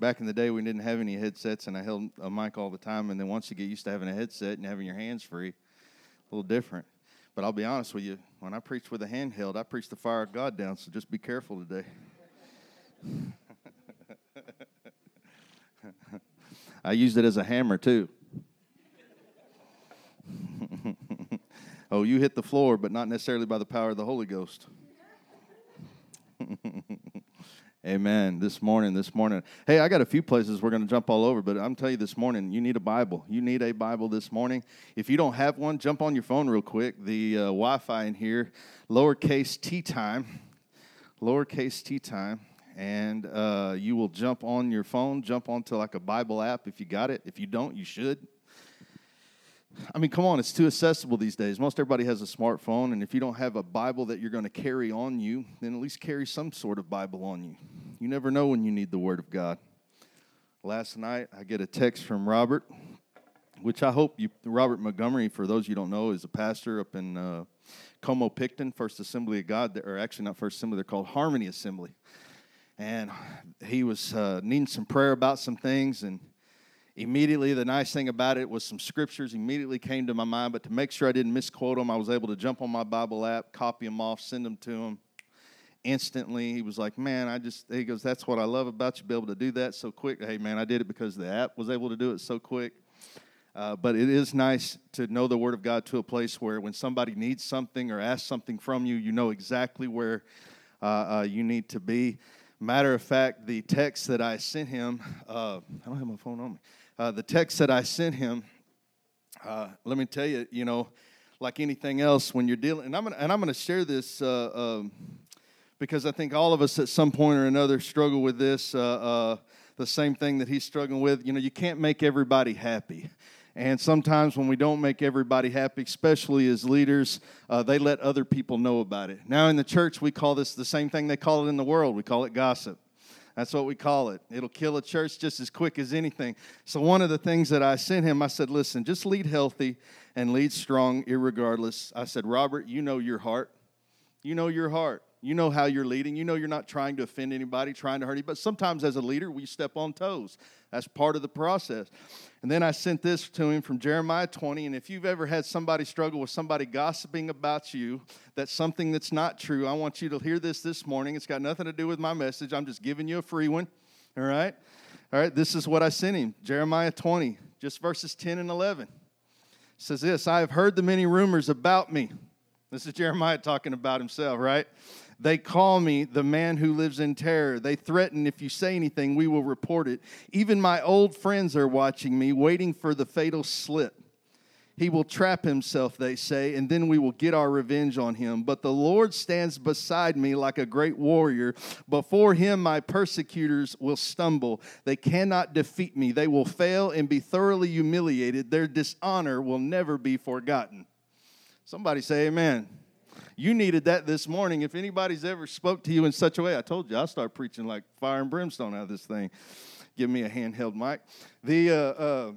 back in the day we didn't have any headsets and I held a mic all the time. And then once you get used to having a headset and having your hands free, a little different. But I'll be honest with you, when I preach with a handheld, I preach the fire of God down. So just be careful today. I used it as a hammer too. oh, you hit the floor, but not necessarily by the power of the Holy Ghost. Amen. This morning, this morning. Hey, I got a few places we're going to jump all over, but I'm telling you this morning, you need a Bible. You need a Bible this morning. If you don't have one, jump on your phone real quick. The uh, Wi Fi in here, lowercase t time, lowercase t time, and uh, you will jump on your phone, jump onto like a Bible app if you got it. If you don't, you should. I mean, come on, it's too accessible these days. Most everybody has a smartphone, and if you don't have a Bible that you're going to carry on you, then at least carry some sort of Bible on you. You never know when you need the Word of God. Last night, I get a text from Robert, which I hope you, Robert Montgomery, for those you don't know, is a pastor up in uh, Como Pickton, First Assembly of God, or actually not First Assembly, they're called Harmony Assembly. And he was uh, needing some prayer about some things, and immediately the nice thing about it was some scriptures immediately came to my mind but to make sure i didn't misquote them i was able to jump on my bible app copy them off send them to him instantly. He was like man i just he goes that's what i love about you be able to do that so quick. Hey man i did it because the app was able to do it so quick. Uh, but it is nice to know the word of god to a place where when somebody needs something or asks something from you you know exactly where uh, uh, you need to be. Matter of fact the text that i sent him uh, i don't have my phone on me uh, the text that I sent him, uh, let me tell you, you know, like anything else, when you're dealing, and I'm gonna, and I'm going to share this uh, um, because I think all of us at some point or another struggle with this, uh, uh, the same thing that he's struggling with. You know, you can't make everybody happy. And sometimes when we don't make everybody happy, especially as leaders, uh, they let other people know about it. Now, in the church, we call this the same thing they call it in the world. We call it gossip. That's what we call it. It'll kill a church just as quick as anything. So, one of the things that I sent him, I said, listen, just lead healthy and lead strong, irregardless. I said, Robert, you know your heart. You know your heart. You know how you're leading. You know you're not trying to offend anybody, trying to hurt anybody. But sometimes as a leader, we step on toes. That's part of the process. And then I sent this to him from Jeremiah 20. And if you've ever had somebody struggle with somebody gossiping about you, that's something that's not true, I want you to hear this this morning. It's got nothing to do with my message. I'm just giving you a free one. All right? All right, this is what I sent him Jeremiah 20, just verses 10 and 11. It says this I have heard the many rumors about me. This is Jeremiah talking about himself, right? They call me the man who lives in terror. They threaten if you say anything, we will report it. Even my old friends are watching me, waiting for the fatal slip. He will trap himself, they say, and then we will get our revenge on him. But the Lord stands beside me like a great warrior. Before him, my persecutors will stumble. They cannot defeat me. They will fail and be thoroughly humiliated. Their dishonor will never be forgotten. Somebody say, Amen. You needed that this morning. If anybody's ever spoke to you in such a way, I told you I'll start preaching like fire and brimstone out of this thing. Give me a handheld mic. The uh, uh,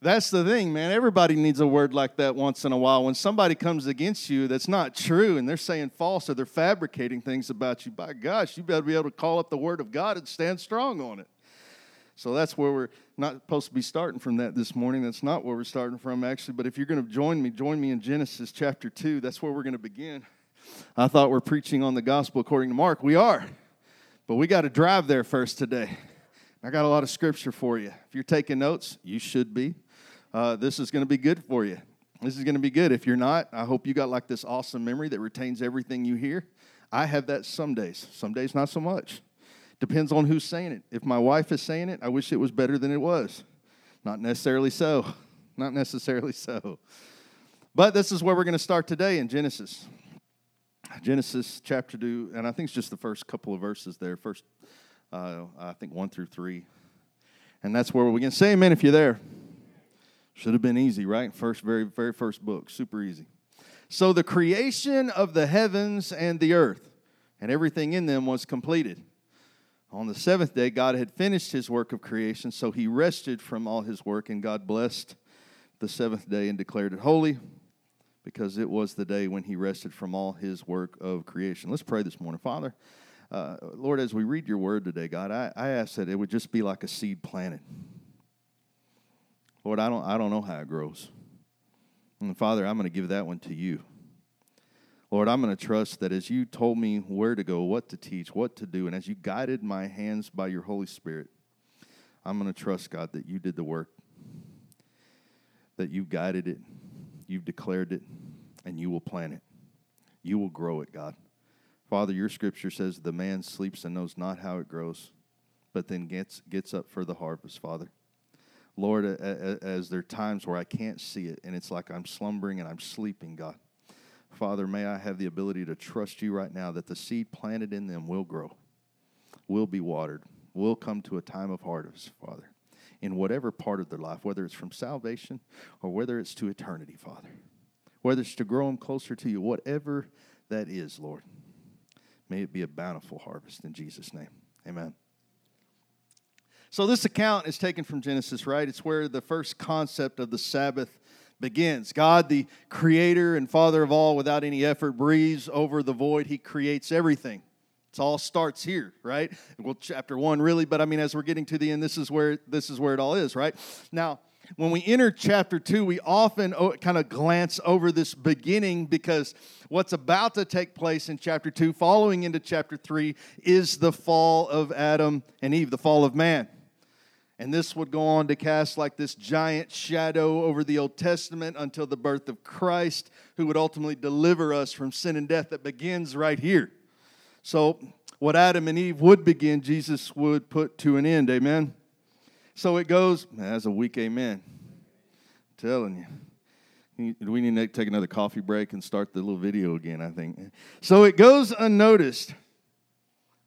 that's the thing, man. Everybody needs a word like that once in a while. When somebody comes against you that's not true and they're saying false or they're fabricating things about you, by gosh, you better be able to call up the word of God and stand strong on it. So that's where we're not supposed to be starting from that this morning. That's not where we're starting from, actually. But if you're going to join me, join me in Genesis chapter 2. That's where we're going to begin. I thought we're preaching on the gospel according to Mark. We are. But we got to drive there first today. I got a lot of scripture for you. If you're taking notes, you should be. Uh, this is going to be good for you. This is going to be good. If you're not, I hope you got like this awesome memory that retains everything you hear. I have that some days, some days not so much. Depends on who's saying it. If my wife is saying it, I wish it was better than it was. Not necessarily so. Not necessarily so. But this is where we're going to start today in Genesis. Genesis chapter 2, and I think it's just the first couple of verses there. First, uh, I think 1 through 3. And that's where we can say amen if you're there. Should have been easy, right? First, very, very first book. Super easy. So the creation of the heavens and the earth and everything in them was completed. On the seventh day, God had finished his work of creation, so he rested from all his work, and God blessed the seventh day and declared it holy because it was the day when he rested from all his work of creation. Let's pray this morning. Father, uh, Lord, as we read your word today, God, I, I ask that it would just be like a seed planted. Lord, I don't, I don't know how it grows. And Father, I'm going to give that one to you. Lord, I'm going to trust that as you told me where to go, what to teach, what to do, and as you guided my hands by your Holy Spirit, I'm going to trust, God, that you did the work, that you've guided it, you've declared it, and you will plant it. You will grow it, God. Father, your scripture says the man sleeps and knows not how it grows, but then gets, gets up for the harvest, Father. Lord, as there are times where I can't see it and it's like I'm slumbering and I'm sleeping, God. Father, may I have the ability to trust you right now that the seed planted in them will grow, will be watered, will come to a time of harvest, Father, in whatever part of their life, whether it's from salvation or whether it's to eternity, Father, whether it's to grow them closer to you, whatever that is, Lord. May it be a bountiful harvest in Jesus' name. Amen. So, this account is taken from Genesis, right? It's where the first concept of the Sabbath begins. God, the creator and father of all, without any effort, breathes over the void. He creates everything. It all starts here, right? Well, chapter one, really, but I mean, as we're getting to the end, this is where this is where it all is, right? Now, when we enter chapter two, we often oh, kind of glance over this beginning because what's about to take place in chapter two, following into chapter three, is the fall of Adam and Eve, the fall of man. And this would go on to cast like this giant shadow over the Old Testament until the birth of Christ, who would ultimately deliver us from sin and death that begins right here. So, what Adam and Eve would begin, Jesus would put to an end. Amen. So it goes, as a weak amen. I'm telling you. do We need to take another coffee break and start the little video again, I think. So it goes unnoticed.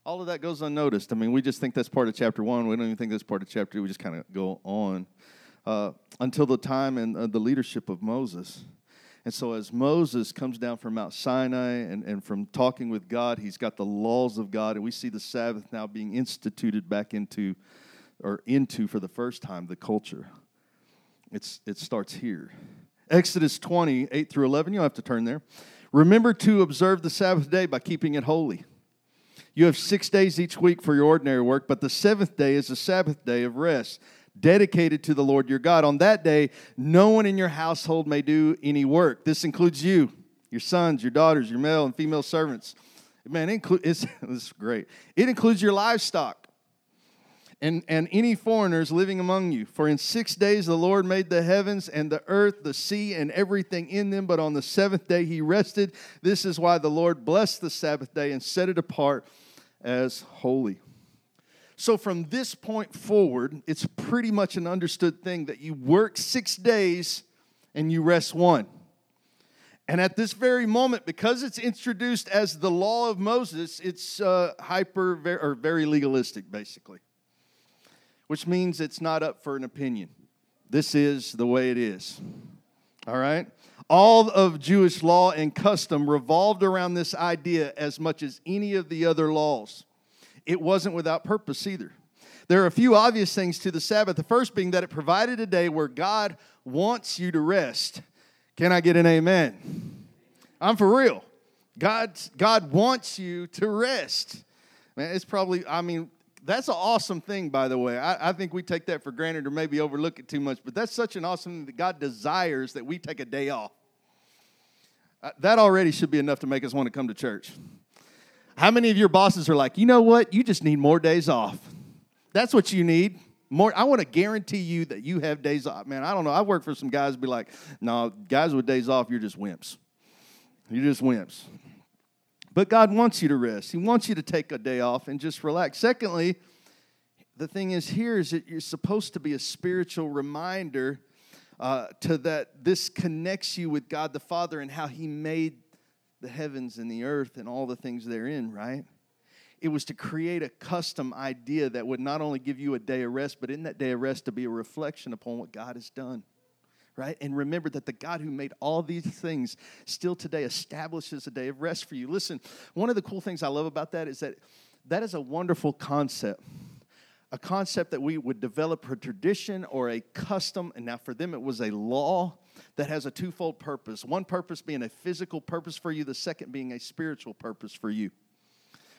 All of that goes unnoticed. I mean, we just think that's part of chapter one. We don't even think that's part of chapter two. We just kind of go on uh, until the time and uh, the leadership of Moses. And so, as Moses comes down from Mount Sinai and, and from talking with God, he's got the laws of God, and we see the Sabbath now being instituted back into or into for the first time the culture. It's, it starts here. Exodus 20, 8 through 11, you don't have to turn there. Remember to observe the Sabbath day by keeping it holy. You have six days each week for your ordinary work, but the seventh day is a Sabbath day of rest, dedicated to the Lord your God. On that day, no one in your household may do any work. This includes you, your sons, your daughters, your male and female servants. Man, it include, it's, this is great. It includes your livestock and, and any foreigners living among you. For in six days the Lord made the heavens and the earth, the sea, and everything in them, but on the seventh day he rested. This is why the Lord blessed the Sabbath day and set it apart as holy. So, from this point forward, it's pretty much an understood thing that you work six days and you rest one. And at this very moment, because it's introduced as the law of Moses, it's uh, hyper or very legalistic, basically which means it's not up for an opinion. This is the way it is. All right? All of Jewish law and custom revolved around this idea as much as any of the other laws. It wasn't without purpose either. There are a few obvious things to the Sabbath. The first being that it provided a day where God wants you to rest. Can I get an amen? I'm for real. God, God wants you to rest. Man, it's probably, I mean, that's an awesome thing, by the way. I, I, think we take that for granted or maybe overlook it too much, but that's such an awesome thing that God desires that we take a day off. Uh, that already should be enough to make us want to come to church. How many of your bosses are like, you know what? You just need more days off. That's what you need. More, I want to guarantee you that you have days off. Man, I don't know. I work for some guys be like, no, guys with days off, you're just wimps. You're just wimps. But God wants you to rest. He wants you to take a day off and just relax. Secondly, the thing is here is that you're supposed to be a spiritual reminder uh, to that this connects you with God the Father and how He made the heavens and the earth and all the things therein, right? It was to create a custom idea that would not only give you a day of rest, but in that day of rest to be a reflection upon what God has done right? And remember that the God who made all these things still today establishes a day of rest for you. Listen, one of the cool things I love about that is that that is a wonderful concept. A concept that we would develop a tradition or a custom, and now for them it was a law that has a twofold purpose. One purpose being a physical purpose for you, the second being a spiritual purpose for you.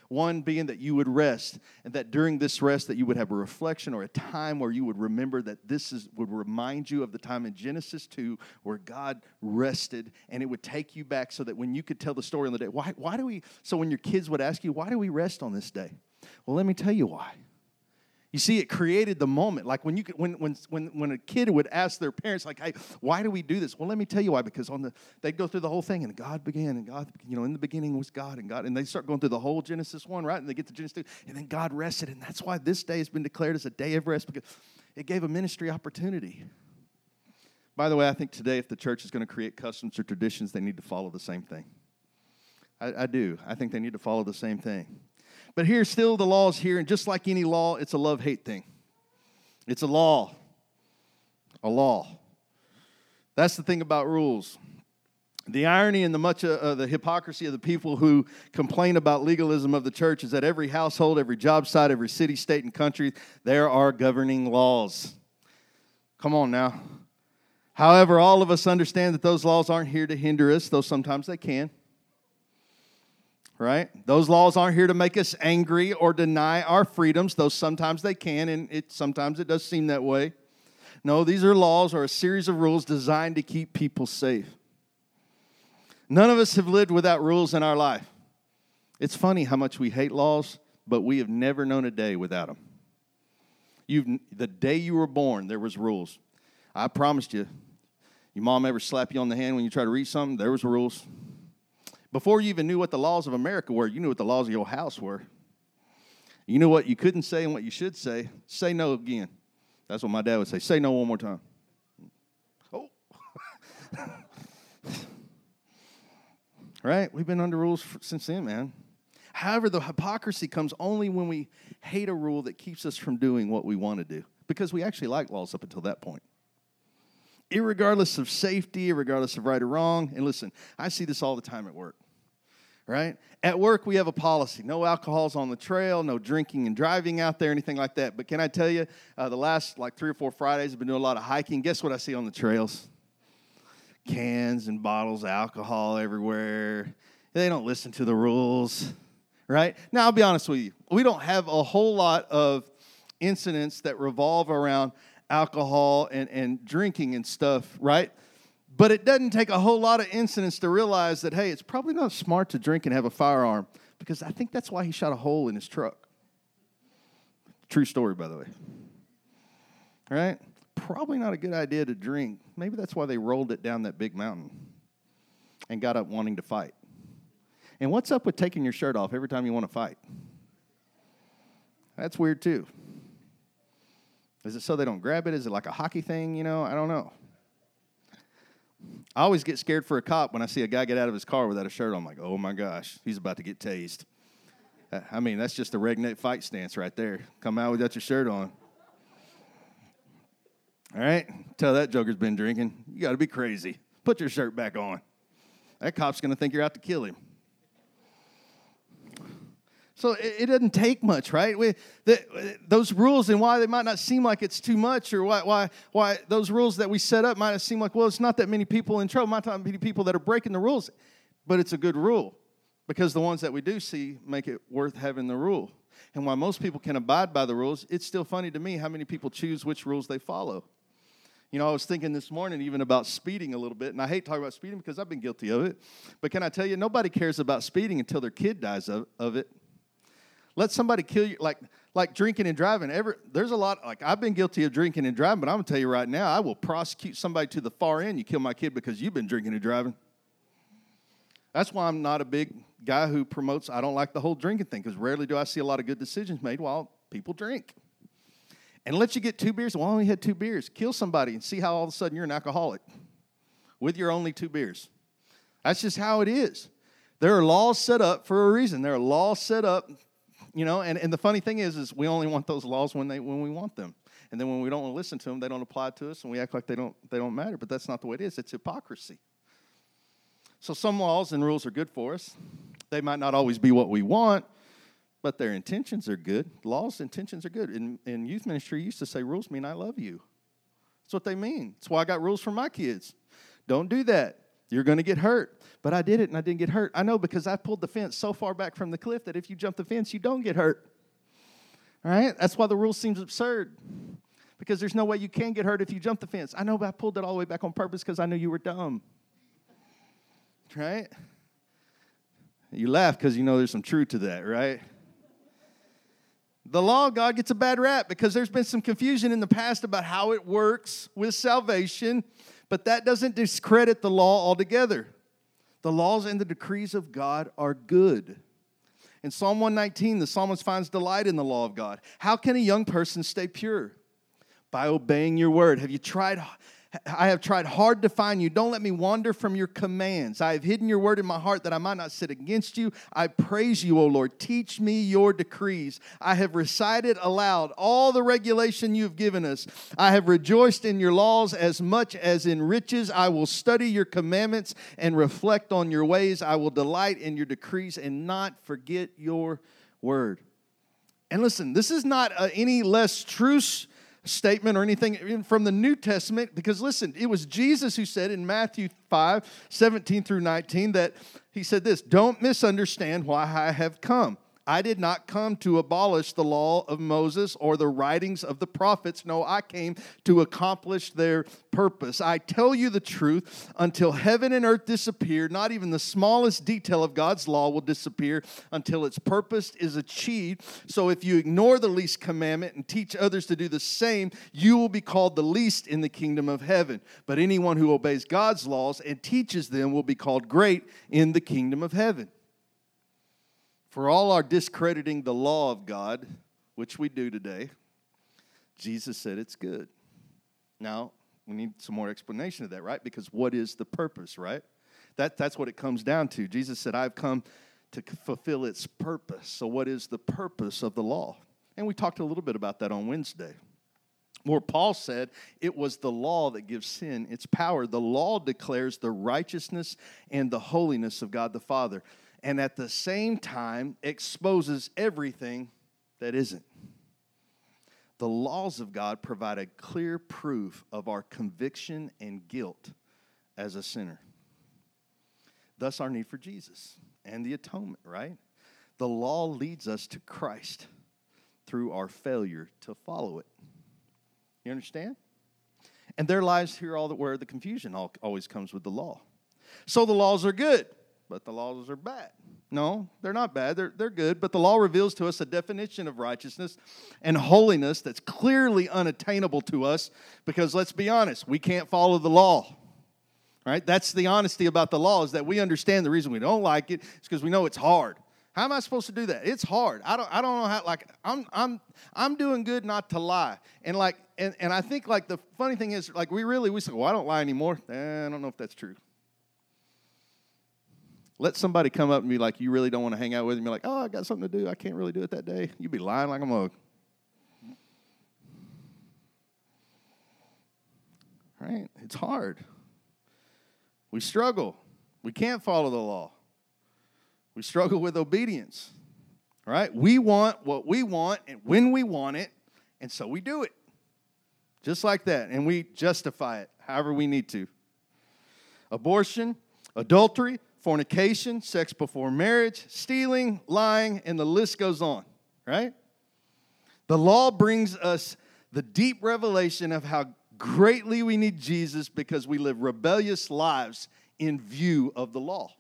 One being that you would rest, and that during this rest that you would have a reflection or a time where you would remember that this is would remind you of the time in Genesis 2 where God rested, and it would take you back so that when you could tell the story on the day, why, why do we, so when your kids would ask you, why do we rest on this day? Well, let me tell you why. You see, it created the moment. Like when you when when when when a kid would ask their parents, like, "Hey, why do we do this?" Well, let me tell you why. Because on the they'd go through the whole thing, and God began, and God, you know, in the beginning was God, and God, and they start going through the whole Genesis one, right? And they get to Genesis two, and then God rested, and that's why this day has been declared as a day of rest because it gave a ministry opportunity. By the way, I think today, if the church is going to create customs or traditions, they need to follow the same thing. I, I do. I think they need to follow the same thing. But here's still the laws here, and just like any law, it's a love hate thing. It's a law. A law. That's the thing about rules. The irony and the much uh, the hypocrisy of the people who complain about legalism of the church is that every household, every job site, every city, state, and country, there are governing laws. Come on now. However, all of us understand that those laws aren't here to hinder us, though sometimes they can right? Those laws aren't here to make us angry or deny our freedoms, though sometimes they can, and it, sometimes it does seem that way. No, these are laws or a series of rules designed to keep people safe. None of us have lived without rules in our life. It's funny how much we hate laws, but we have never known a day without them. You've, the day you were born, there was rules. I promised you, your mom ever slap you on the hand when you try to read something? There was rules. Before you even knew what the laws of America were, you knew what the laws of your house were. You knew what you couldn't say and what you should say. Say no again. That's what my dad would say. Say no one more time. Oh. right? We've been under rules since then, man. However, the hypocrisy comes only when we hate a rule that keeps us from doing what we want to do because we actually like laws up until that point regardless of safety, regardless of right or wrong. And listen, I see this all the time at work right? At work, we have a policy no alcohols on the trail, no drinking and driving out there, anything like that. But can I tell you, uh, the last like three or four Fridays, I've been doing a lot of hiking. Guess what I see on the trails? Cans and bottles, of alcohol everywhere. They don't listen to the rules, right? Now, I'll be honest with you. We don't have a whole lot of incidents that revolve around alcohol and, and drinking and stuff, right? But it doesn't take a whole lot of incidents to realize that, hey, it's probably not smart to drink and have a firearm because I think that's why he shot a hole in his truck. True story, by the way. All right? Probably not a good idea to drink. Maybe that's why they rolled it down that big mountain and got up wanting to fight. And what's up with taking your shirt off every time you want to fight? That's weird too. Is it so they don't grab it? Is it like a hockey thing? You know, I don't know. I always get scared for a cop when I see a guy get out of his car without a shirt on. I'm like, oh my gosh, he's about to get tased. Uh, I mean, that's just a redneck fight stance right there. Come out without your shirt on. All right? Tell that joker's been drinking. You got to be crazy. Put your shirt back on. That cop's going to think you're out to kill him. So it, it doesn't take much, right? We, the, those rules and why they might not seem like it's too much, or why, why, why those rules that we set up might seem like, well, it's not that many people in trouble, not many people that are breaking the rules, but it's a good rule because the ones that we do see make it worth having the rule. And while most people can abide by the rules, it's still funny to me how many people choose which rules they follow. You know, I was thinking this morning even about speeding a little bit, and I hate talking about speeding because I've been guilty of it. But can I tell you, nobody cares about speeding until their kid dies of, of it. Let somebody kill you like like drinking and driving. There's a lot like I've been guilty of drinking and driving, but I'm gonna tell you right now, I will prosecute somebody to the far end. You kill my kid because you've been drinking and driving. That's why I'm not a big guy who promotes. I don't like the whole drinking thing because rarely do I see a lot of good decisions made while people drink. And let you get two beers. Well, I only had two beers. Kill somebody and see how all of a sudden you're an alcoholic with your only two beers. That's just how it is. There are laws set up for a reason. There are laws set up you know, and, and the funny thing is, is we only want those laws when they when we want them. And then when we don't listen to them, they don't apply to us and we act like they don't they don't matter. But that's not the way it is. It's hypocrisy. So some laws and rules are good for us. They might not always be what we want, but their intentions are good. Laws, intentions are good. In, in youth ministry, used to say rules mean I love you. That's what they mean. That's why I got rules for my kids. Don't do that. You're going to get hurt. But I did it and I didn't get hurt. I know because I pulled the fence so far back from the cliff that if you jump the fence, you don't get hurt. All right? That's why the rule seems absurd. Because there's no way you can get hurt if you jump the fence. I know, but I pulled it all the way back on purpose because I knew you were dumb. Right? You laugh because you know there's some truth to that, right? The law of God gets a bad rap because there's been some confusion in the past about how it works with salvation, but that doesn't discredit the law altogether. The laws and the decrees of God are good. In Psalm 119, the psalmist finds delight in the law of God. How can a young person stay pure? By obeying your word. Have you tried I have tried hard to find you. Don't let me wander from your commands. I have hidden your word in my heart that I might not sit against you. I praise you, O Lord. Teach me your decrees. I have recited aloud all the regulation you have given us. I have rejoiced in your laws as much as in riches. I will study your commandments and reflect on your ways. I will delight in your decrees and not forget your word. And listen, this is not uh, any less truce statement or anything from the New Testament because listen, it was Jesus who said in Matthew 5 17 through 19 that he said this Don't misunderstand why I have come. I did not come to abolish the law of Moses or the writings of the prophets. No, I came to accomplish their purpose. I tell you the truth, until heaven and earth disappear, not even the smallest detail of God's law will disappear until its purpose is achieved. So if you ignore the least commandment and teach others to do the same, you will be called the least in the kingdom of heaven. But anyone who obeys God's laws and teaches them will be called great in the kingdom of heaven. For all our discrediting the law of God, which we do today, Jesus said it's good. Now, we need some more explanation of that, right? Because what is the purpose, right? That, that's what it comes down to. Jesus said, I've come to fulfill its purpose. So, what is the purpose of the law? And we talked a little bit about that on Wednesday. Where Paul said it was the law that gives sin its power. The law declares the righteousness and the holiness of God the Father and at the same time exposes everything that isn't. The laws of God provide a clear proof of our conviction and guilt as a sinner. Thus, our need for Jesus and the atonement, right? The law leads us to Christ through our failure to follow it. You understand? And there lies here all that where the confusion always comes with the law. So the laws are good but the laws are bad. No, they're not bad. They're, they're good. But the law reveals to us a definition of righteousness and holiness that's clearly unattainable to us because let's be honest, we can't follow the law. Right? That's the honesty about the law is that we understand the reason we don't like it is because we know it's hard. How am I supposed to do that? It's hard. I don't I don't know how like I'm I'm I'm doing good not to lie. And like and, and I think like the funny thing is like we really we say, well, I don't lie anymore. Eh, I don't know if that's true. Let somebody come up and be like, you really don't want to hang out with me. Like, oh, I got something to do. I can't really do it that day. You'd be lying like a mug. Right? It's hard. We struggle. We can't follow the law. We struggle with obedience. Right? We want what we want and when we want it, and so we do it. Just like that. And we justify it however we need to. Abortion, adultery, fornication, sex before marriage, stealing, lying, and the list goes on, right? The law brings us the deep revelation of how greatly we need Jesus because we live rebellious lives in view of the law.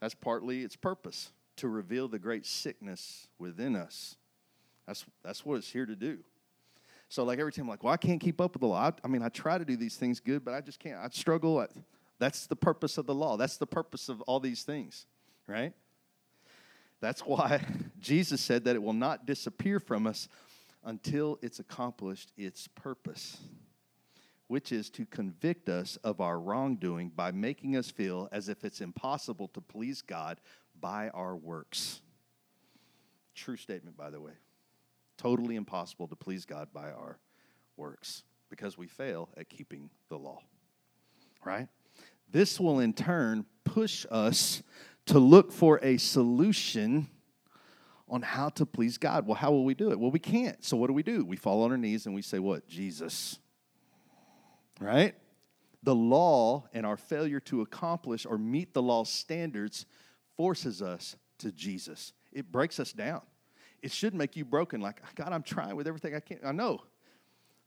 That's partly its purpose to reveal the great sickness within us. That's, that's what it's here to do. So, like every time, I'm like, well, I can't keep up with the law. I, I mean, I try to do these things good, but I just can't. I struggle. I, that's the purpose of the law. That's the purpose of all these things, right? That's why Jesus said that it will not disappear from us until it's accomplished its purpose, which is to convict us of our wrongdoing by making us feel as if it's impossible to please God by our works. True statement, by the way. Totally impossible to please God by our works because we fail at keeping the law, right? This will in turn push us to look for a solution on how to please God. Well, how will we do it? Well, we can't. So what do we do? We fall on our knees and we say, What? Jesus. Right? the law and our failure to accomplish or meet the law's standards forces us to Jesus. It breaks us down. It should make you broken. Like, God, I'm trying with everything I can. I know.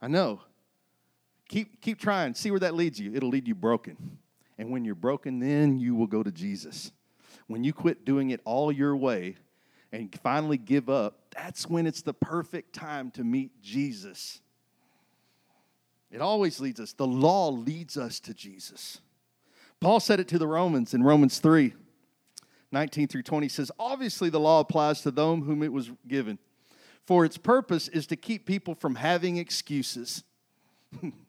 I know. Keep, keep trying. See where that leads you. It'll lead you broken. And when you're broken, then you will go to Jesus. When you quit doing it all your way and finally give up, that's when it's the perfect time to meet Jesus. It always leads us. The law leads us to Jesus. Paul said it to the Romans in Romans 3 19 through 20 says, Obviously, the law applies to them whom it was given, for its purpose is to keep people from having excuses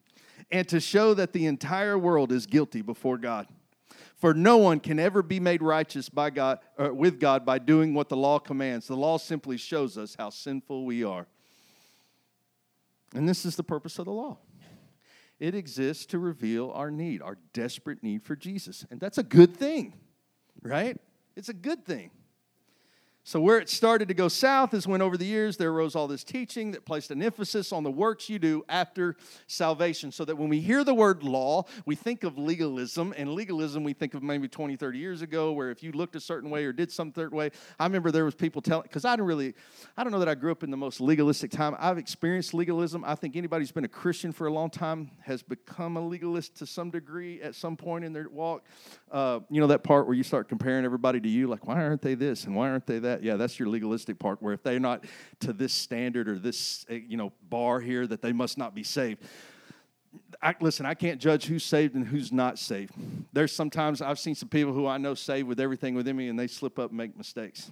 and to show that the entire world is guilty before God. For no one can ever be made righteous by God or with God by doing what the law commands. The law simply shows us how sinful we are. And this is the purpose of the law. It exists to reveal our need, our desperate need for Jesus. And that's a good thing, right? It's a good thing. So, where it started to go south is when over the years there arose all this teaching that placed an emphasis on the works you do after salvation. So that when we hear the word law, we think of legalism. And legalism, we think of maybe 20, 30 years ago, where if you looked a certain way or did some certain way, I remember there was people telling, because I don't really, I don't know that I grew up in the most legalistic time. I've experienced legalism. I think anybody who's been a Christian for a long time has become a legalist to some degree at some point in their walk. Uh, you know, that part where you start comparing everybody to you, like, why aren't they this and why aren't they that? Yeah, that's your legalistic part, where if they're not to this standard or this, eh, you know, bar here, that they must not be saved. I, listen, I can't judge who's saved and who's not saved. There's sometimes I've seen some people who I know saved with everything within me, and they slip up and make mistakes.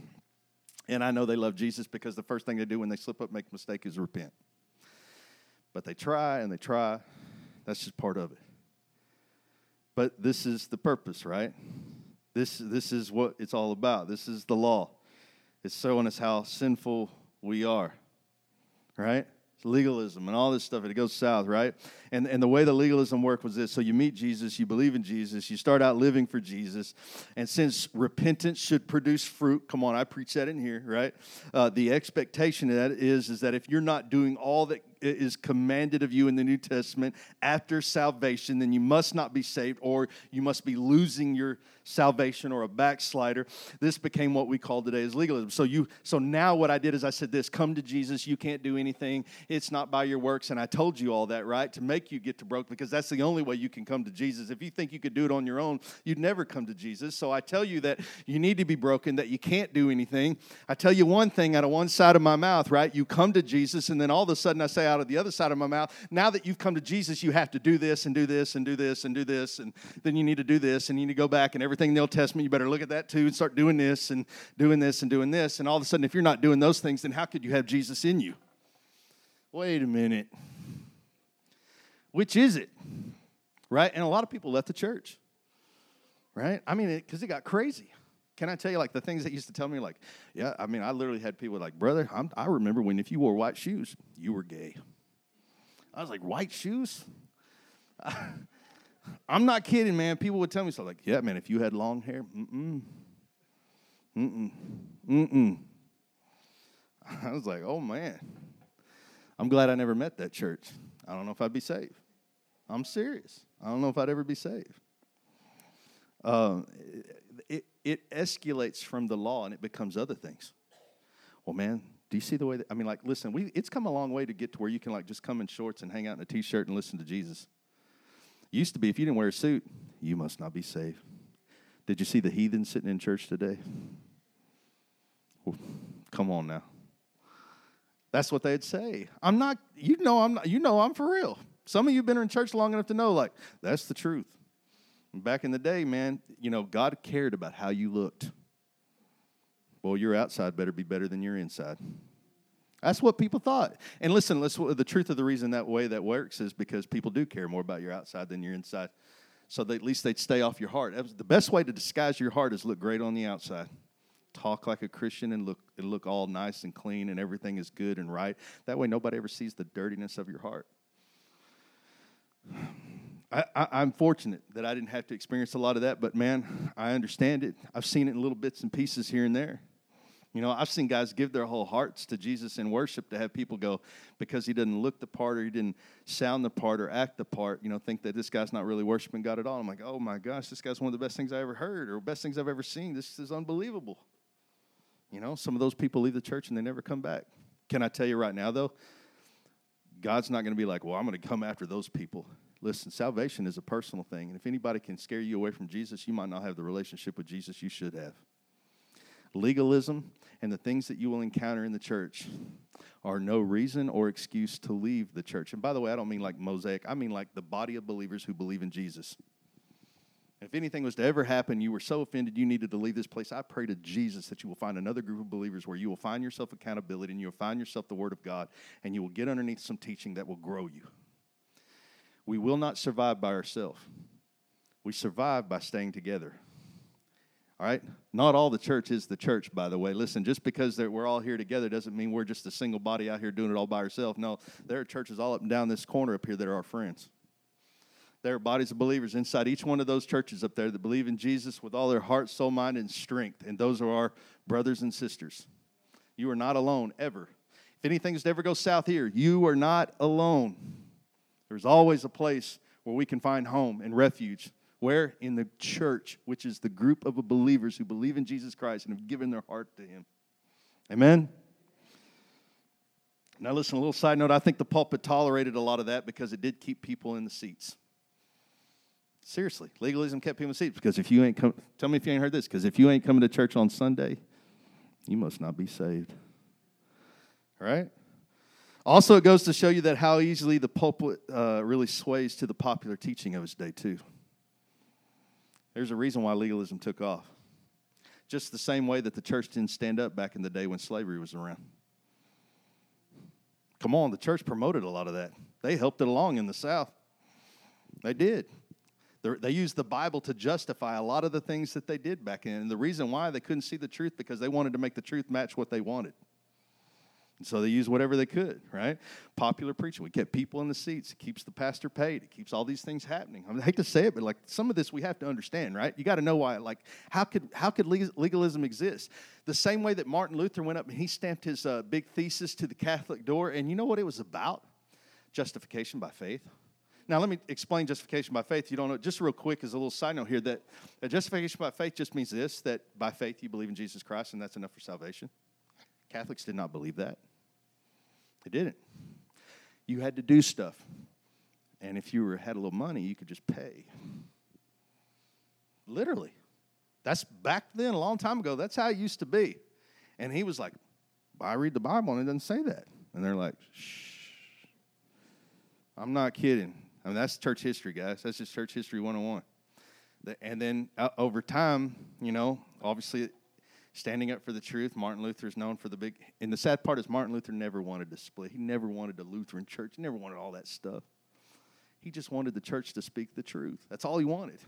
And I know they love Jesus because the first thing they do when they slip up, make mistake, is repent. But they try and they try. That's just part of it. But this is the purpose, right? This, this is what it's all about. This is the law. It's showing us how sinful we are, right? It's legalism and all this stuff. It goes south, right? And, and the way the legalism worked was this. So you meet Jesus, you believe in Jesus, you start out living for Jesus. And since repentance should produce fruit, come on, I preach that in here, right? Uh, the expectation of that is, is that if you're not doing all that is commanded of you in the New Testament after salvation, then you must not be saved or you must be losing your salvation or a backslider. This became what we call today as legalism. So you so now what I did is I said this, come to Jesus, you can't do anything. It's not by your works and I told you all that, right? To make you get to broke because that's the only way you can come to Jesus. If you think you could do it on your own, you'd never come to Jesus. So I tell you that you need to be broken, that you can't do anything. I tell you one thing out of one side of my mouth, right? You come to Jesus and then all of a sudden I say out of the other side of my mouth, now that you've come to Jesus, you have to do this and do this and do this and do this and then you need to do this and you need to go back and everything in the Old Testament, you better look at that too and start doing this and doing this and doing this. And all of a sudden, if you're not doing those things, then how could you have Jesus in you? Wait a minute. Which is it? Right? And a lot of people left the church. Right? I mean, because it, it got crazy. Can I tell you, like, the things that used to tell me, like, yeah, I mean, I literally had people like, brother, I'm, i remember when if you wore white shoes, you were gay. I was like, white shoes? I'm not kidding, man. People would tell me so, like, yeah, man, if you had long hair, mm-mm, mm-mm, mm-mm. I was like, oh, man. I'm glad I never met that church. I don't know if I'd be saved. I'm serious. I don't know if I'd ever be saved. Uh, it, escalates from the law and it becomes other things. Well, man, do you see the way that, I mean, like, listen, we, it's come a long way to get to where you can, like, just come in shorts and hang out in a t shirt and listen to Jesus. Used to be, if you didn't wear a suit, you must not be saved. Did you see the heathen sitting in church today? come on now. That's what they'd say. I'm not, you know, I'm not, you know, I'm for real. Some of you have been in church long enough to know, like, that's the truth. Back in the day, man, you know, God cared about how you looked. Well, your outside better be better than your inside. That's what people thought. And listen, the truth of the reason that way that works is because people do care more about your outside than your inside. So at least they'd stay off your heart. The best way to disguise your heart is look great on the outside. Talk like a Christian and look and look all nice and clean and everything is good and right. That way nobody ever sees the dirtiness of your heart. I, am fortunate that I didn't have to experience a lot of that, but man, I understand it. I've seen it in little bits and pieces here and there. You know, I've seen guys give their whole hearts to Jesus in worship to have people go because he didn't look the part or he didn't sound the part or act the part, you know, think that this guy's not really worshiping God at all. I'm like, oh my gosh, this guy's one of the best things I ever heard or best things I've ever seen. This is unbelievable. You know, some of those people leave the church and they never come back. Can I tell you right now, though? God's not going to be like, well, I'm going to come after those people. Listen, salvation is a personal thing. And if anybody can scare you away from Jesus, you might not have the relationship with Jesus you should have. Legalism and the things that you will encounter in the church are no reason or excuse to leave the church. And by the way, I don't mean like mosaic, I mean like the body of believers who believe in Jesus. If anything was to ever happen, you were so offended you needed to leave this place, I pray to Jesus that you will find another group of believers where you will find yourself accountability and you will find yourself the Word of God and you will get underneath some teaching that will grow you. We will not survive by ourselves, we survive by staying together. All right? Not all the church is the church, by the way. Listen, just because we're all here together doesn't mean we're just a single body out here doing it all by ourselves. No, there are churches all up and down this corner up here that are our friends. There are bodies of believers inside each one of those churches up there that believe in Jesus with all their heart, soul, mind, and strength. And those are our brothers and sisters. You are not alone ever. If anything's to ever go south here, you are not alone. There's always a place where we can find home and refuge where? In the church, which is the group of believers who believe in Jesus Christ and have given their heart to Him. Amen? Now, listen, a little side note. I think the pulpit tolerated a lot of that because it did keep people in the seats. Seriously, legalism kept people in the seats because if you ain't come, tell me if you ain't heard this, because if you ain't coming to church on Sunday, you must not be saved. All right? Also, it goes to show you that how easily the pulpit uh, really sways to the popular teaching of its day, too. There's a reason why legalism took off. Just the same way that the church didn't stand up back in the day when slavery was around. Come on, the church promoted a lot of that. They helped it along in the South. They did. They used the Bible to justify a lot of the things that they did back then. And the reason why they couldn't see the truth because they wanted to make the truth match what they wanted. So they use whatever they could, right? Popular preaching. We get people in the seats. It keeps the pastor paid. It keeps all these things happening. I, mean, I hate to say it, but like some of this we have to understand, right? You got to know why. Like, how could how could legalism exist? The same way that Martin Luther went up and he stamped his uh, big thesis to the Catholic door, and you know what it was about? Justification by faith. Now, let me explain justification by faith. You don't know, just real quick, as a little side note here, that justification by faith just means this that by faith you believe in Jesus Christ, and that's enough for salvation. Catholics did not believe that. They didn't. You had to do stuff. And if you were, had a little money, you could just pay. Literally. That's back then, a long time ago. That's how it used to be. And he was like, I read the Bible and it doesn't say that. And they're like, shh. I'm not kidding. I mean, that's church history, guys. That's just church history 101. And then uh, over time, you know, obviously standing up for the truth. Martin Luther is known for the big. And the sad part is, Martin Luther never wanted to split. He never wanted a Lutheran church. He never wanted all that stuff. He just wanted the church to speak the truth. That's all he wanted.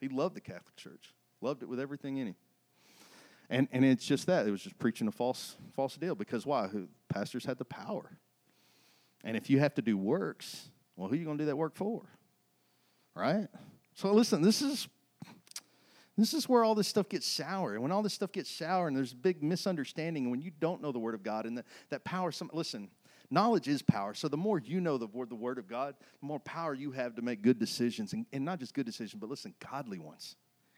He loved the Catholic Church, loved it with everything in him. And, and it's just that. It was just preaching a false, false deal. Because why? Who, pastors had the power. And if you have to do works, well, who are you going to do that work for? Right? So listen, this is this is where all this stuff gets sour. And when all this stuff gets sour and there's big misunderstanding, and when you don't know the Word of God and the, that power, some, listen, knowledge is power. So the more you know the Word, the Word of God, the more power you have to make good decisions. And, and not just good decisions, but listen, godly ones.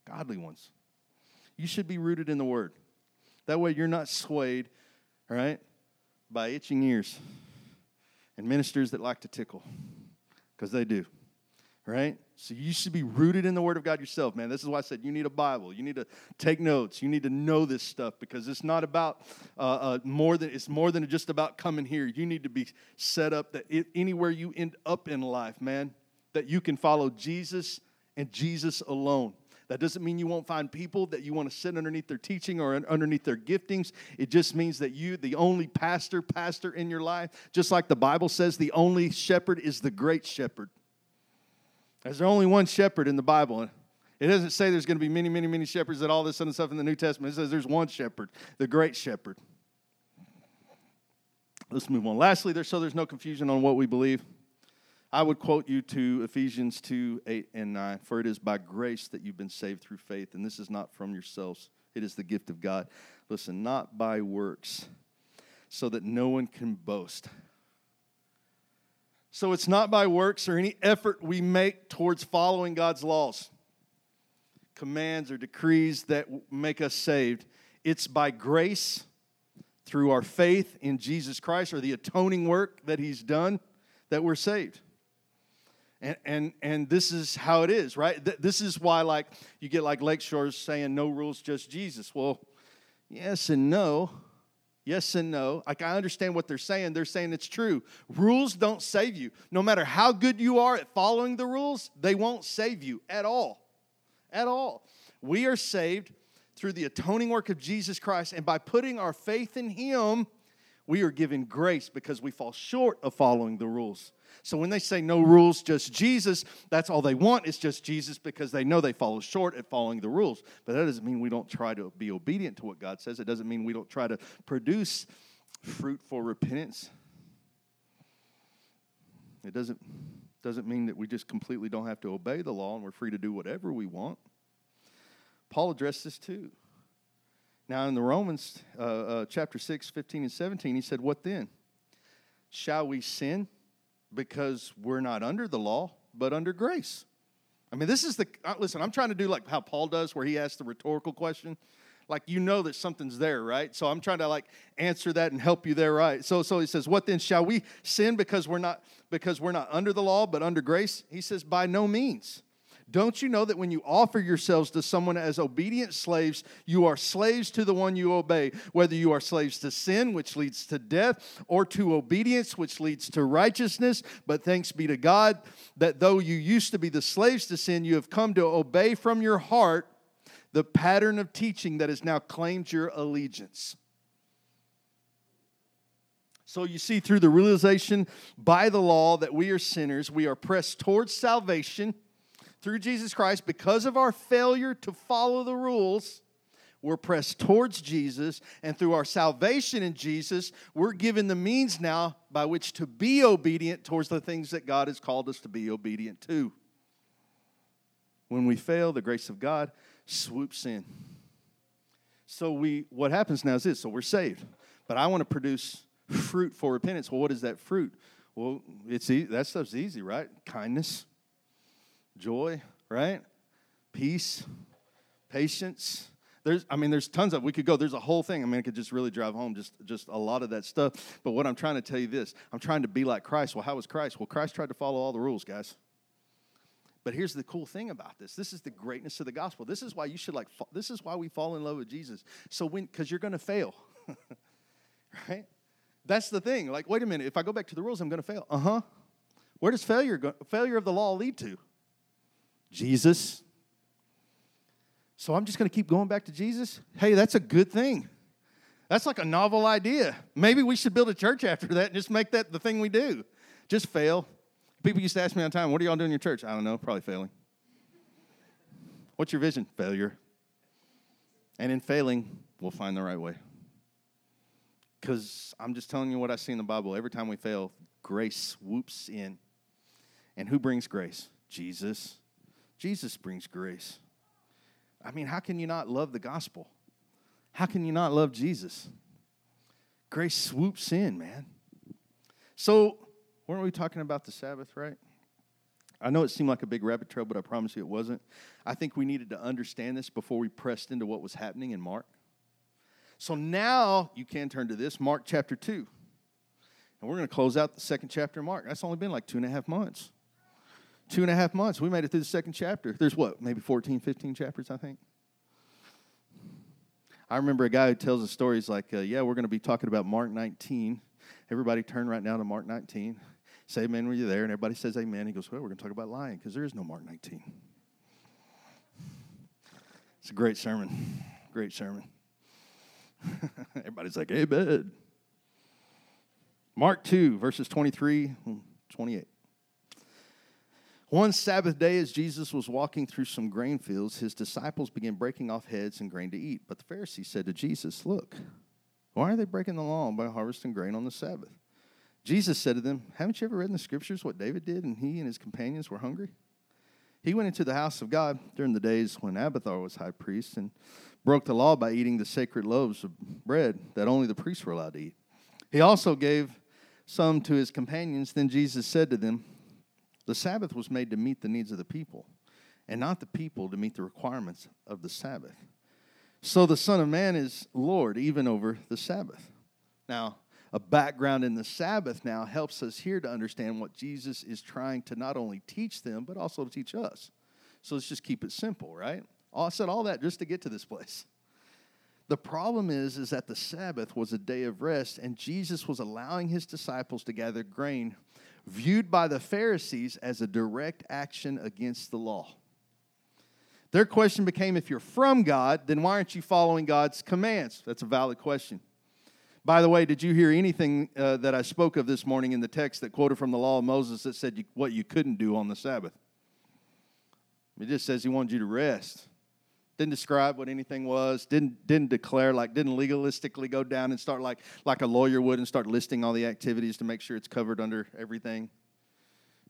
Godly ones. You should be rooted in the Word. That way you're not swayed, right, by itching ears and ministers that like to tickle, because they do, right? So you should be rooted in the Word of God yourself, man. This is why I said you need a Bible. You need to take notes. You need to know this stuff because it's not about uh, uh, more than it's more than just about coming here. You need to be set up that it, anywhere you end up in life, man, that you can follow Jesus and Jesus alone. That doesn't mean you won't find people that you want to sit underneath their teaching or underneath their giftings. It just means that you, the only pastor, pastor in your life, just like the Bible says, the only shepherd is the great shepherd. There's only one shepherd in the Bible. It doesn't say there's going to be many, many, many shepherds and all this other stuff in the New Testament. It says there's one shepherd, the great shepherd. Let's move on. Lastly, there, so there's no confusion on what we believe. I would quote you to Ephesians 2 8 and 9. For it is by grace that you've been saved through faith, and this is not from yourselves. It is the gift of God. Listen, not by works, so that no one can boast. So it's not by works or any effort we make towards following God's laws, commands, or decrees that make us saved. It's by grace through our faith in Jesus Christ or the atoning work that He's done that we're saved. And, and, and this is how it is, right? This is why, like, you get like Lakeshore saying, no rules, just Jesus. Well, yes and no. Yes and no. Like, I understand what they're saying. They're saying it's true. Rules don't save you. No matter how good you are at following the rules, they won't save you at all. At all. We are saved through the atoning work of Jesus Christ, and by putting our faith in Him, we are given grace because we fall short of following the rules. So when they say no rules, just Jesus, that's all they want is just Jesus because they know they fall short at following the rules. But that doesn't mean we don't try to be obedient to what God says. It doesn't mean we don't try to produce fruit for repentance. It doesn't, doesn't mean that we just completely don't have to obey the law and we're free to do whatever we want. Paul addressed this too. Now, in the Romans uh, uh, chapter 6, 15 and 17, he said, What then? Shall we sin because we're not under the law, but under grace? I mean, this is the, uh, listen, I'm trying to do like how Paul does, where he asks the rhetorical question. Like, you know that something's there, right? So I'm trying to like answer that and help you there, right? So, so he says, What then? Shall we sin because we're not, because we're not under the law, but under grace? He says, By no means. Don't you know that when you offer yourselves to someone as obedient slaves, you are slaves to the one you obey, whether you are slaves to sin, which leads to death, or to obedience, which leads to righteousness? But thanks be to God that though you used to be the slaves to sin, you have come to obey from your heart the pattern of teaching that has now claimed your allegiance. So you see, through the realization by the law that we are sinners, we are pressed towards salvation through Jesus Christ, because of our failure to follow the rules, we're pressed towards Jesus, and through our salvation in Jesus, we're given the means now by which to be obedient towards the things that God has called us to be obedient to. When we fail, the grace of God swoops in. So we what happens now is this, so we're saved. But I want to produce fruit for repentance. Well, what is that fruit? Well, it's that stuff's easy, right? Kindness, joy, right? Peace, patience. There's, I mean, there's tons of. We could go. There's a whole thing. I mean, I could just really drive home just, just a lot of that stuff. But what I'm trying to tell you this: I'm trying to be like Christ. Well, how was Christ? Well, Christ tried to follow all the rules, guys. But here's the cool thing about this. This is the greatness of the gospel. This is why you should like. This is why we fall in love with Jesus. So when, because you're going to fail, right? That's the thing. Like, wait a minute. If I go back to the rules, I'm going to fail. Uh huh. Where does failure go, failure of the law lead to? Jesus. So I'm just going to keep going back to Jesus? Hey, that's a good thing. That's like a novel idea. Maybe we should build a church after that and just make that the thing we do. Just fail. People used to ask me the time, what are y'all doing in your church? I don't know, probably failing. What's your vision? Failure. And in failing, we'll find the right way. Because I'm just telling you what I see in the Bible. Every time we fail, grace swoops in. And who brings grace? Jesus. Jesus brings grace. I mean, how can you not love the gospel? How can you not love Jesus? Grace swoops in, man. So, weren't we talking about the Sabbath, right? I know it seemed like a big rabbit trail, but I promise you it wasn't. I think we needed to understand this before we pressed into what was happening in Mark. So now you can turn to this, Mark chapter 2. And we're going to close out the second chapter of Mark. That's only been like two and a half months two and a half months. We made it through the second chapter. There's what, maybe 14, 15 chapters, I think. I remember a guy who tells a story. He's like, uh, Yeah, we're going to be talking about Mark 19. Everybody turn right now to Mark 19. Say amen when you're there. And everybody says amen. He goes, Well, we're going to talk about lying because there is no Mark 19. It's a great sermon. Great sermon. Everybody's like, Amen. Mark 2, verses 23 28. One Sabbath day, as Jesus was walking through some grain fields, his disciples began breaking off heads and grain to eat. But the Pharisees said to Jesus, Look, why are they breaking the law by harvesting grain on the Sabbath? Jesus said to them, Haven't you ever read in the scriptures what David did and he and his companions were hungry? He went into the house of God during the days when Abiathar was high priest and broke the law by eating the sacred loaves of bread that only the priests were allowed to eat. He also gave some to his companions. Then Jesus said to them, The Sabbath was made to meet the needs of the people, and not the people to meet the requirements of the Sabbath. So the Son of Man is Lord even over the Sabbath. Now, a background in the Sabbath now helps us here to understand what Jesus is trying to not only teach them, but also to teach us. So let's just keep it simple, right? I said all that just to get to this place. The problem is, is that the Sabbath was a day of rest, and Jesus was allowing his disciples to gather grain, viewed by the Pharisees as a direct action against the law. Their question became if you're from God, then why aren't you following God's commands? That's a valid question. By the way, did you hear anything uh, that I spoke of this morning in the text that quoted from the law of Moses that said you, what you couldn't do on the Sabbath? It just says he wanted you to rest didn't describe what anything was didn't didn't declare like didn't legalistically go down and start like like a lawyer would and start listing all the activities to make sure it's covered under everything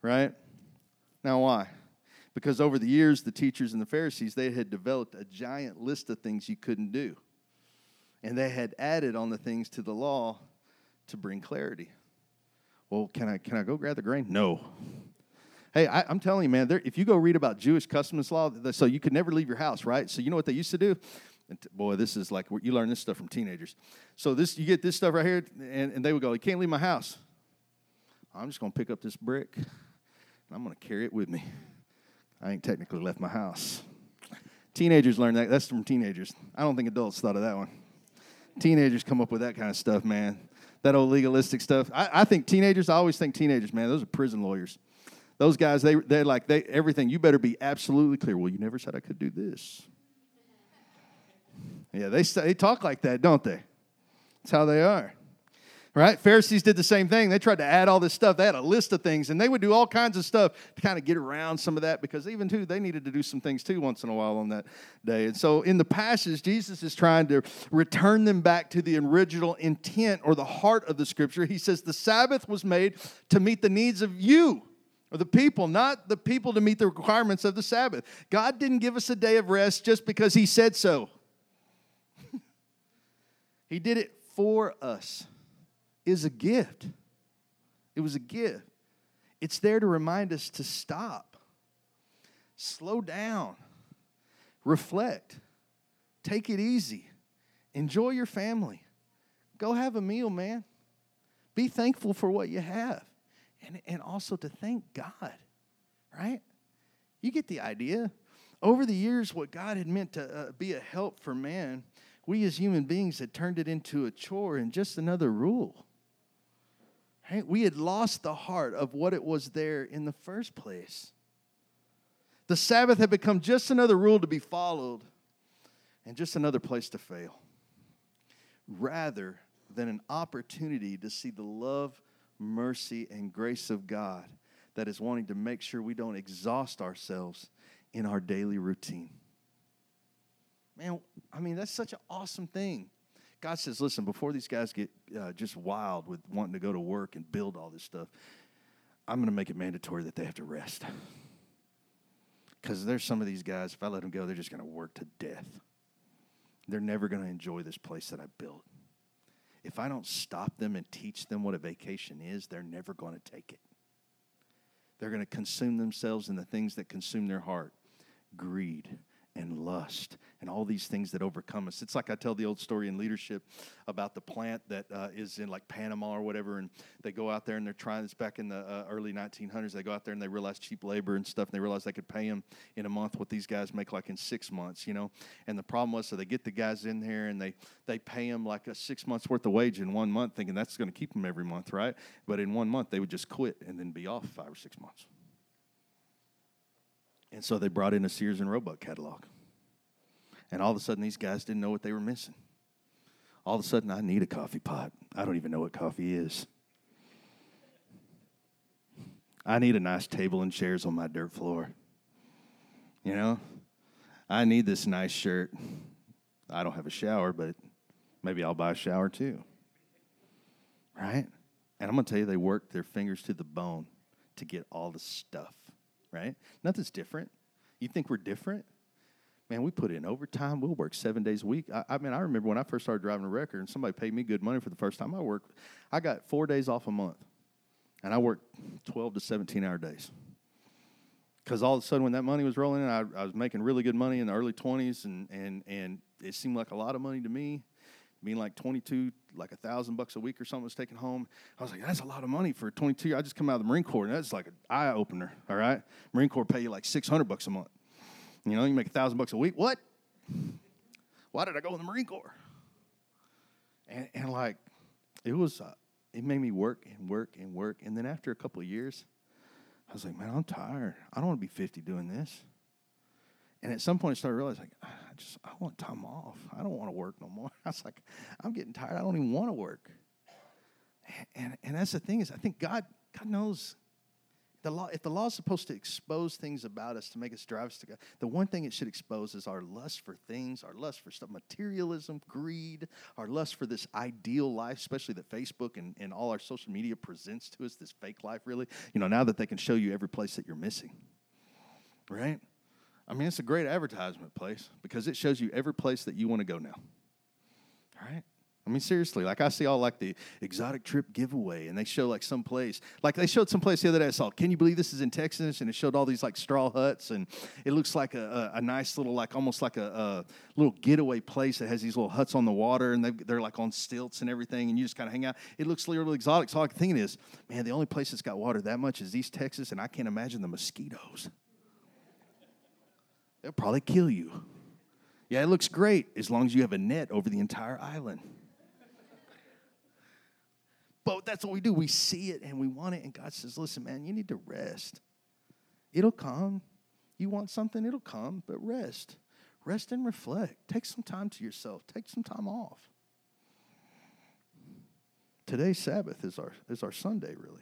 right? Now why? Because over the years the teachers and the pharisees they had developed a giant list of things you couldn't do. And they had added on the things to the law to bring clarity. Well can i can i go grab the grain? No Hey, I, am telling you, man, there, if you go read about Jewish customs law, so you could never leave your house, right? So you know what they used to do? And t- boy, this is like you learn this stuff from teenagers. So this, you get this stuff right here, and, and they would go, "You can't leave my house." I'm just going to pick up this brick, and I'm going to carry it with me. I ain't technically left my house. Teenagers learn that. That's from teenagers. I don't think adults thought of that one. Teenagers come up with that kind of stuff, man. That old legalistic stuff. I, I think teenagers. I always think teenagers, man. Those are prison lawyers those guys, they, they're like, they, everything, you better be absolutely clear. Well, you never said I could do this. Yeah, they, they talk like that, don't they? That's how they are. Right? Pharisees did the same thing. They tried to add all this stuff. They had a list of things, and they would do all kinds of stuff to kind of get around some of that because even too, they needed to do some things too once in a while on that day. And so in the passage, Jesus is trying to return them back to the original intent or the heart of the scripture. He says the Sabbath was made to meet the needs of you or the people, not the people to meet the requirements of the Sabbath. God didn't give us a day of rest just because He said so. he did it for us. Is a gift. It was a gift. It's there to remind us to stop, slow down, reflect, take it easy, enjoy your family, go have a meal, man. Be thankful for what you have and, and also to thank God, right? You get the idea. Over the years, what God had meant to uh, be a help for man, we as human beings had turned it into a chore and just another rule. Right? We had lost the heart of what it was there in the first place. The Sabbath had become just another rule to be followed and just another place to fail, rather than an opportunity to see the love mercy, and grace of God that is wanting to make sure we don't exhaust ourselves in our daily routine. Man, I mean, that's such an awesome thing. God says, listen, before these guys get uh, just wild with wanting to go to work and build all this stuff, I'm going to make it mandatory that they have to rest. Because there's some of these guys, if I let them go, they're just going to work to death. They're never going to enjoy this place that I built if I don't stop them and teach them what a vacation is, they're never going to take it. They're going to consume themselves in the things that consume their heart greed, and lust and all these things that overcome us. It's like I tell the old story in leadership about the plant that uh, is in like Panama or whatever, and they go out there and they're trying. It's back in the uh, early 1900s. They go out there and they realize cheap labor and stuff, and they realize they could pay them in a month what these guys make like in six months, you know. And the problem was, so they get the guys in there and they they pay them like a six months worth of wage in one month, thinking that's going to keep them every month, right? But in one month they would just quit and then be off five or six months. And so they brought in a Sears and Roebuck catalog. And all of a sudden, these guys didn't know what they were missing. All of a sudden, I need a coffee pot. I don't even know what coffee is. I need a nice table and chairs on my dirt floor. You know, I need this nice shirt. I don't have a shower, but maybe I'll buy a shower too. Right? And I'm going to tell you, they worked their fingers to the bone to get all the stuff, right? Nothing's different. You think we're different? Man, we put in overtime. We'll work seven days a week. I, I mean, I remember when I first started driving a record and somebody paid me good money for the first time I worked. I got four days off a month, and I worked 12 to 17 hour days. Because all of a sudden, when that money was rolling in, I, I was making really good money in the early 20s, and, and, and it seemed like a lot of money to me being like 22, like a thousand bucks a week or something was taken home. I was like, that's a lot of money for 22. I just come out of the Marine Corps, and that's like an eye opener. All right, Marine Corps pay you like 600 bucks a month. You know, you make a thousand bucks a week. What? Why did I go in the Marine Corps? And, and like, it was, uh, it made me work and work and work. And then after a couple of years, I was like, man, I'm tired. I don't want to be 50 doing this. And at some point, I started realizing, I just, I want time off. I don't want to work no more. I was like, I'm getting tired. I don't even want to work. And, and, that's the thing is, I think God, God knows the law, if the law is supposed to expose things about us to make us drive us to God, the one thing it should expose is our lust for things, our lust for stuff, materialism, greed, our lust for this ideal life, especially that Facebook and, and all our social media presents to us, this fake life, really. You know, now that they can show you every place that you're missing, right? I mean, it's a great advertisement place because it shows you every place that you want to go now, all right? I mean, seriously, like I see all like the exotic trip giveaway, and they show like some place, like they showed some place the other day. I saw, can you believe this is in Texas? And it showed all these like straw huts, and it looks like a, a, a nice little, like almost like a, a, little getaway place that has these little huts on the water, and they, are like on stilts and everything, and you just kind of hang out. It looks really exotic. So can think is, man, the only place that's got water that much is East Texas, and I can't imagine the mosquitoes. They'll probably kill you. Yeah, it looks great as long as you have a net over the entire island. But that's what we do. We see it and we want it. And God says, listen, man, you need to rest. It'll come. You want something, it'll come, but rest. Rest and reflect. Take some time to yourself. Take some time off. Today's Sabbath is our, is our Sunday, really.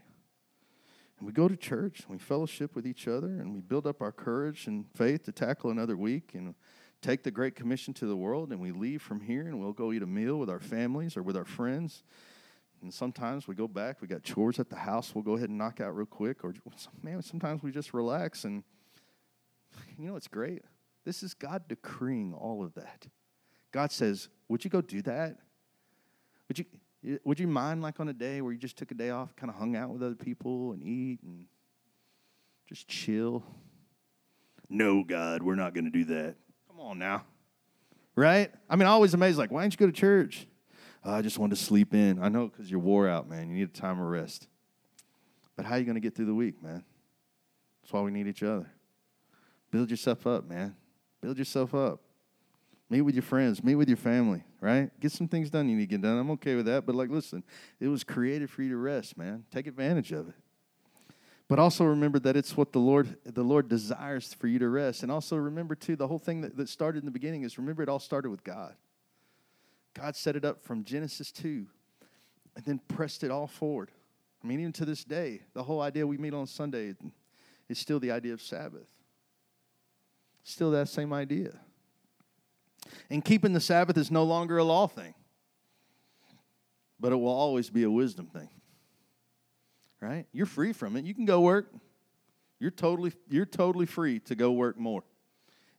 And we go to church, and we fellowship with each other, and we build up our courage and faith to tackle another week and take the Great Commission to the world. And we leave from here, and we'll go eat a meal with our families or with our friends and sometimes we go back, we got chores at the house, we'll go ahead and knock out real quick. Or, man, sometimes we just relax. And, you know, it's great. This is God decreeing all of that. God says, Would you go do that? Would you, would you mind, like, on a day where you just took a day off, kind of hung out with other people and eat and just chill? No, God, we're not going to do that. Come on now. Right? I mean, I always amazed, like, why didn't you go to church? oh, I just wanted to sleep in. I know because you're wore out, man. You need a time of rest. But how are you going to get through the week, man? That's why we need each other. Build yourself up, man. Build yourself up. Meet with your friends, meet with your family, right? Get some things done you need to get done. I'm okay with that. But, like, listen, it was created for you to rest, man. Take advantage of it. But also remember that it's what the Lord the Lord desires for you to rest. And also remember too, the whole thing that, that started in the beginning is remember it all started with God. God set it up from Genesis 2 and then pressed it all forward. I mean, even to this day, the whole idea we meet on Sunday is still the idea of Sabbath. Still that same idea. And keeping the Sabbath is no longer a law thing, but it will always be a wisdom thing. Right? You're free from it. You can go work. You're totally, you're totally free to go work more.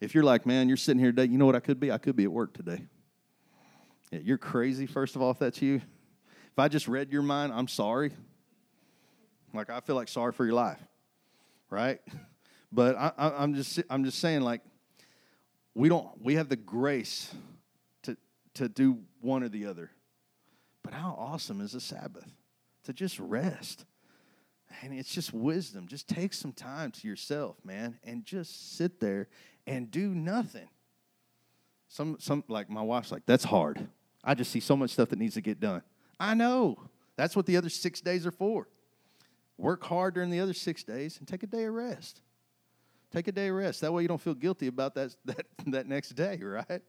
If you're like, man, you're sitting here today, you know what I could be? I could be at work today. Yeah, you're crazy, first of all, if that's you. If I just read your mind, I'm sorry. Like, I feel like sorry for your life, right? But I, I'm, just, I'm just saying, like, we don't, we have the grace to, to do one or the other. But how awesome is a Sabbath? To just rest. And it's just wisdom. Just take some time to yourself, man, and just sit there and do nothing. Some, some, like my wife's like, that's hard. I just see so much stuff that needs to get done. I know. That's what the other six days are for. Work hard during the other six days and take a day of rest. Take a day rest. That way you don't feel guilty about that, that, that next day, right?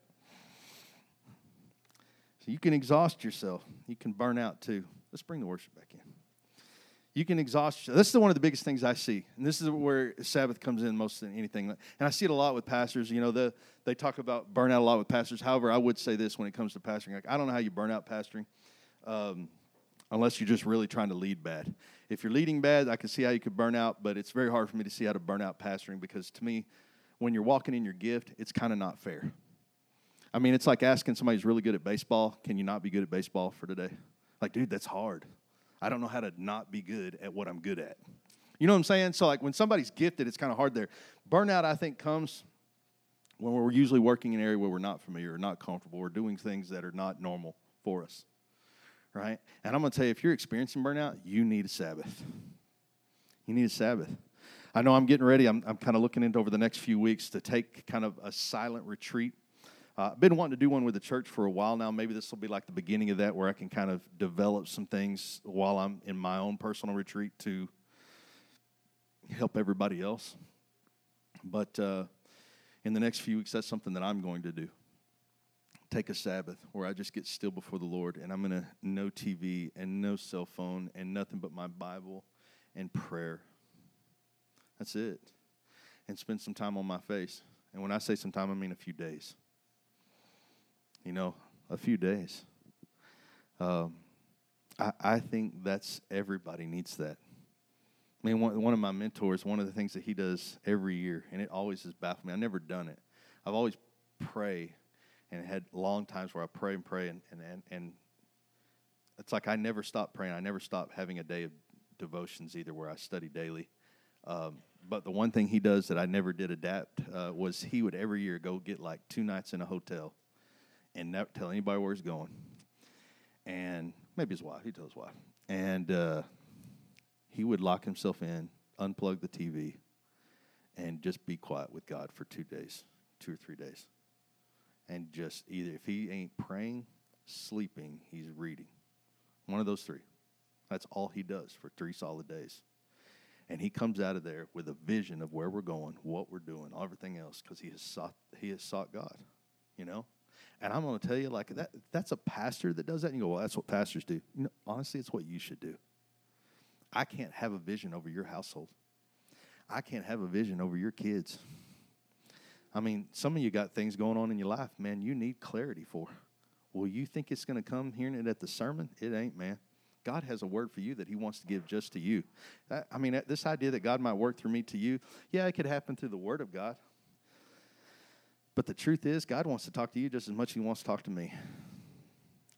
So you can exhaust yourself. You can burn out too. Let's bring the worship back in. You can exhaust yourself. This is one of the biggest things I see. And this is where Sabbath comes in most than anything. And I see it a lot with pastors. You know, the, they talk about burnout a lot with pastors. However, I would say this when it comes to pastoring. Like, I don't know how you burn out pastoring um, unless you're just really trying to lead bad. If you're leading bad, I can see how you could burn out, but it's very hard for me to see how to burn out pastoring because to me, when you're walking in your gift, it's kind of not fair. I mean, it's like asking somebody who's really good at baseball, can you not be good at baseball for today? Like, dude, that's hard. I don't know how to not be good at what I'm good at. You know what I'm saying? So, like, when somebody's gifted, it's kind of hard there. Burnout, I think, comes when we're usually working in an area where we're not familiar or not comfortable or doing things that are not normal for us, right? And I'm going to tell you, if you're experiencing burnout, you need a Sabbath. You need a Sabbath. I know I'm getting ready. I'm, I'm kind of looking into over the next few weeks to take kind of a silent retreat. Uh, I've been wanting to do one with the church for a while now. Maybe this will be like the beginning of that where I can kind of develop some things while I'm in my own personal retreat to help everybody else. But uh, in the next few weeks, that's something that I'm going to do. Take a Sabbath where I just get still before the Lord and I'm going to no TV and no cell phone and nothing but my Bible and prayer. That's it. And spend some time on my face. And when I say some time, I mean a few days. You know, a few days. Um, I, I think that's everybody needs that. I mean, one, one of my mentors, one of the things that he does every year, and it always has baffled me. I've never done it. I've always pray and had long times where I pray and pray, and, and, and, and it's like I never stop praying. I never stop having a day of devotions either where I study daily. Um, but the one thing he does that I never did adapt uh, was he would every year go get like two nights in a hotel and never tell anybody where he's going. And maybe his wife, he told his wife. And uh, he would lock himself in, unplug the TV, and just be quiet with God for two days, two or three days. And just either, if he ain't praying, sleeping, he's reading. One of those three. That's all he does for three solid days. And he comes out of there with a vision of where we're going, what we're doing, everything else, because he has sought he has sought God, you know. And I'm to tell you, like that that's a pastor that does that. And you go, well, that's what pastors do. You know, honestly, it's what you should do. I can't have a vision over your household. I can't have a vision over your kids. I mean, some of you got things going on in your life, man, you need clarity for. Well, you think it's going to come hearing it at the sermon? It ain't, man. God has a word for you that He wants to give just to you. I mean, this idea that God might work through me to you, yeah, it could happen through the Word of God. But the truth is, God wants to talk to you just as much as He wants to talk to me.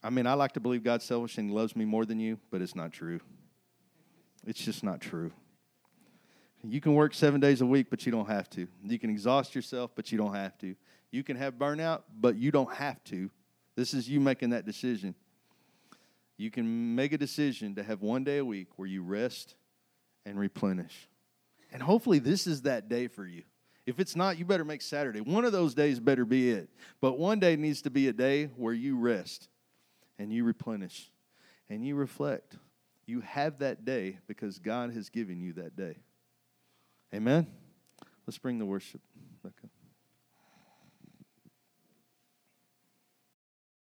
I mean, I like to believe God's selfish and He loves me more than you, but it's not true. It's just not true. You can work seven days a week, but you don't have to. You can exhaust yourself, but you don't have to. You can have burnout, but you don't have to. This is you making that decision. You can make a decision to have one day a week where you rest and replenish. And hopefully, this is that day for you. If it's not, you better make Saturday. One of those days better be it. But one day needs to be a day where you rest and you replenish and you reflect. You have that day because God has given you that day. Amen? Let's bring the worship back up.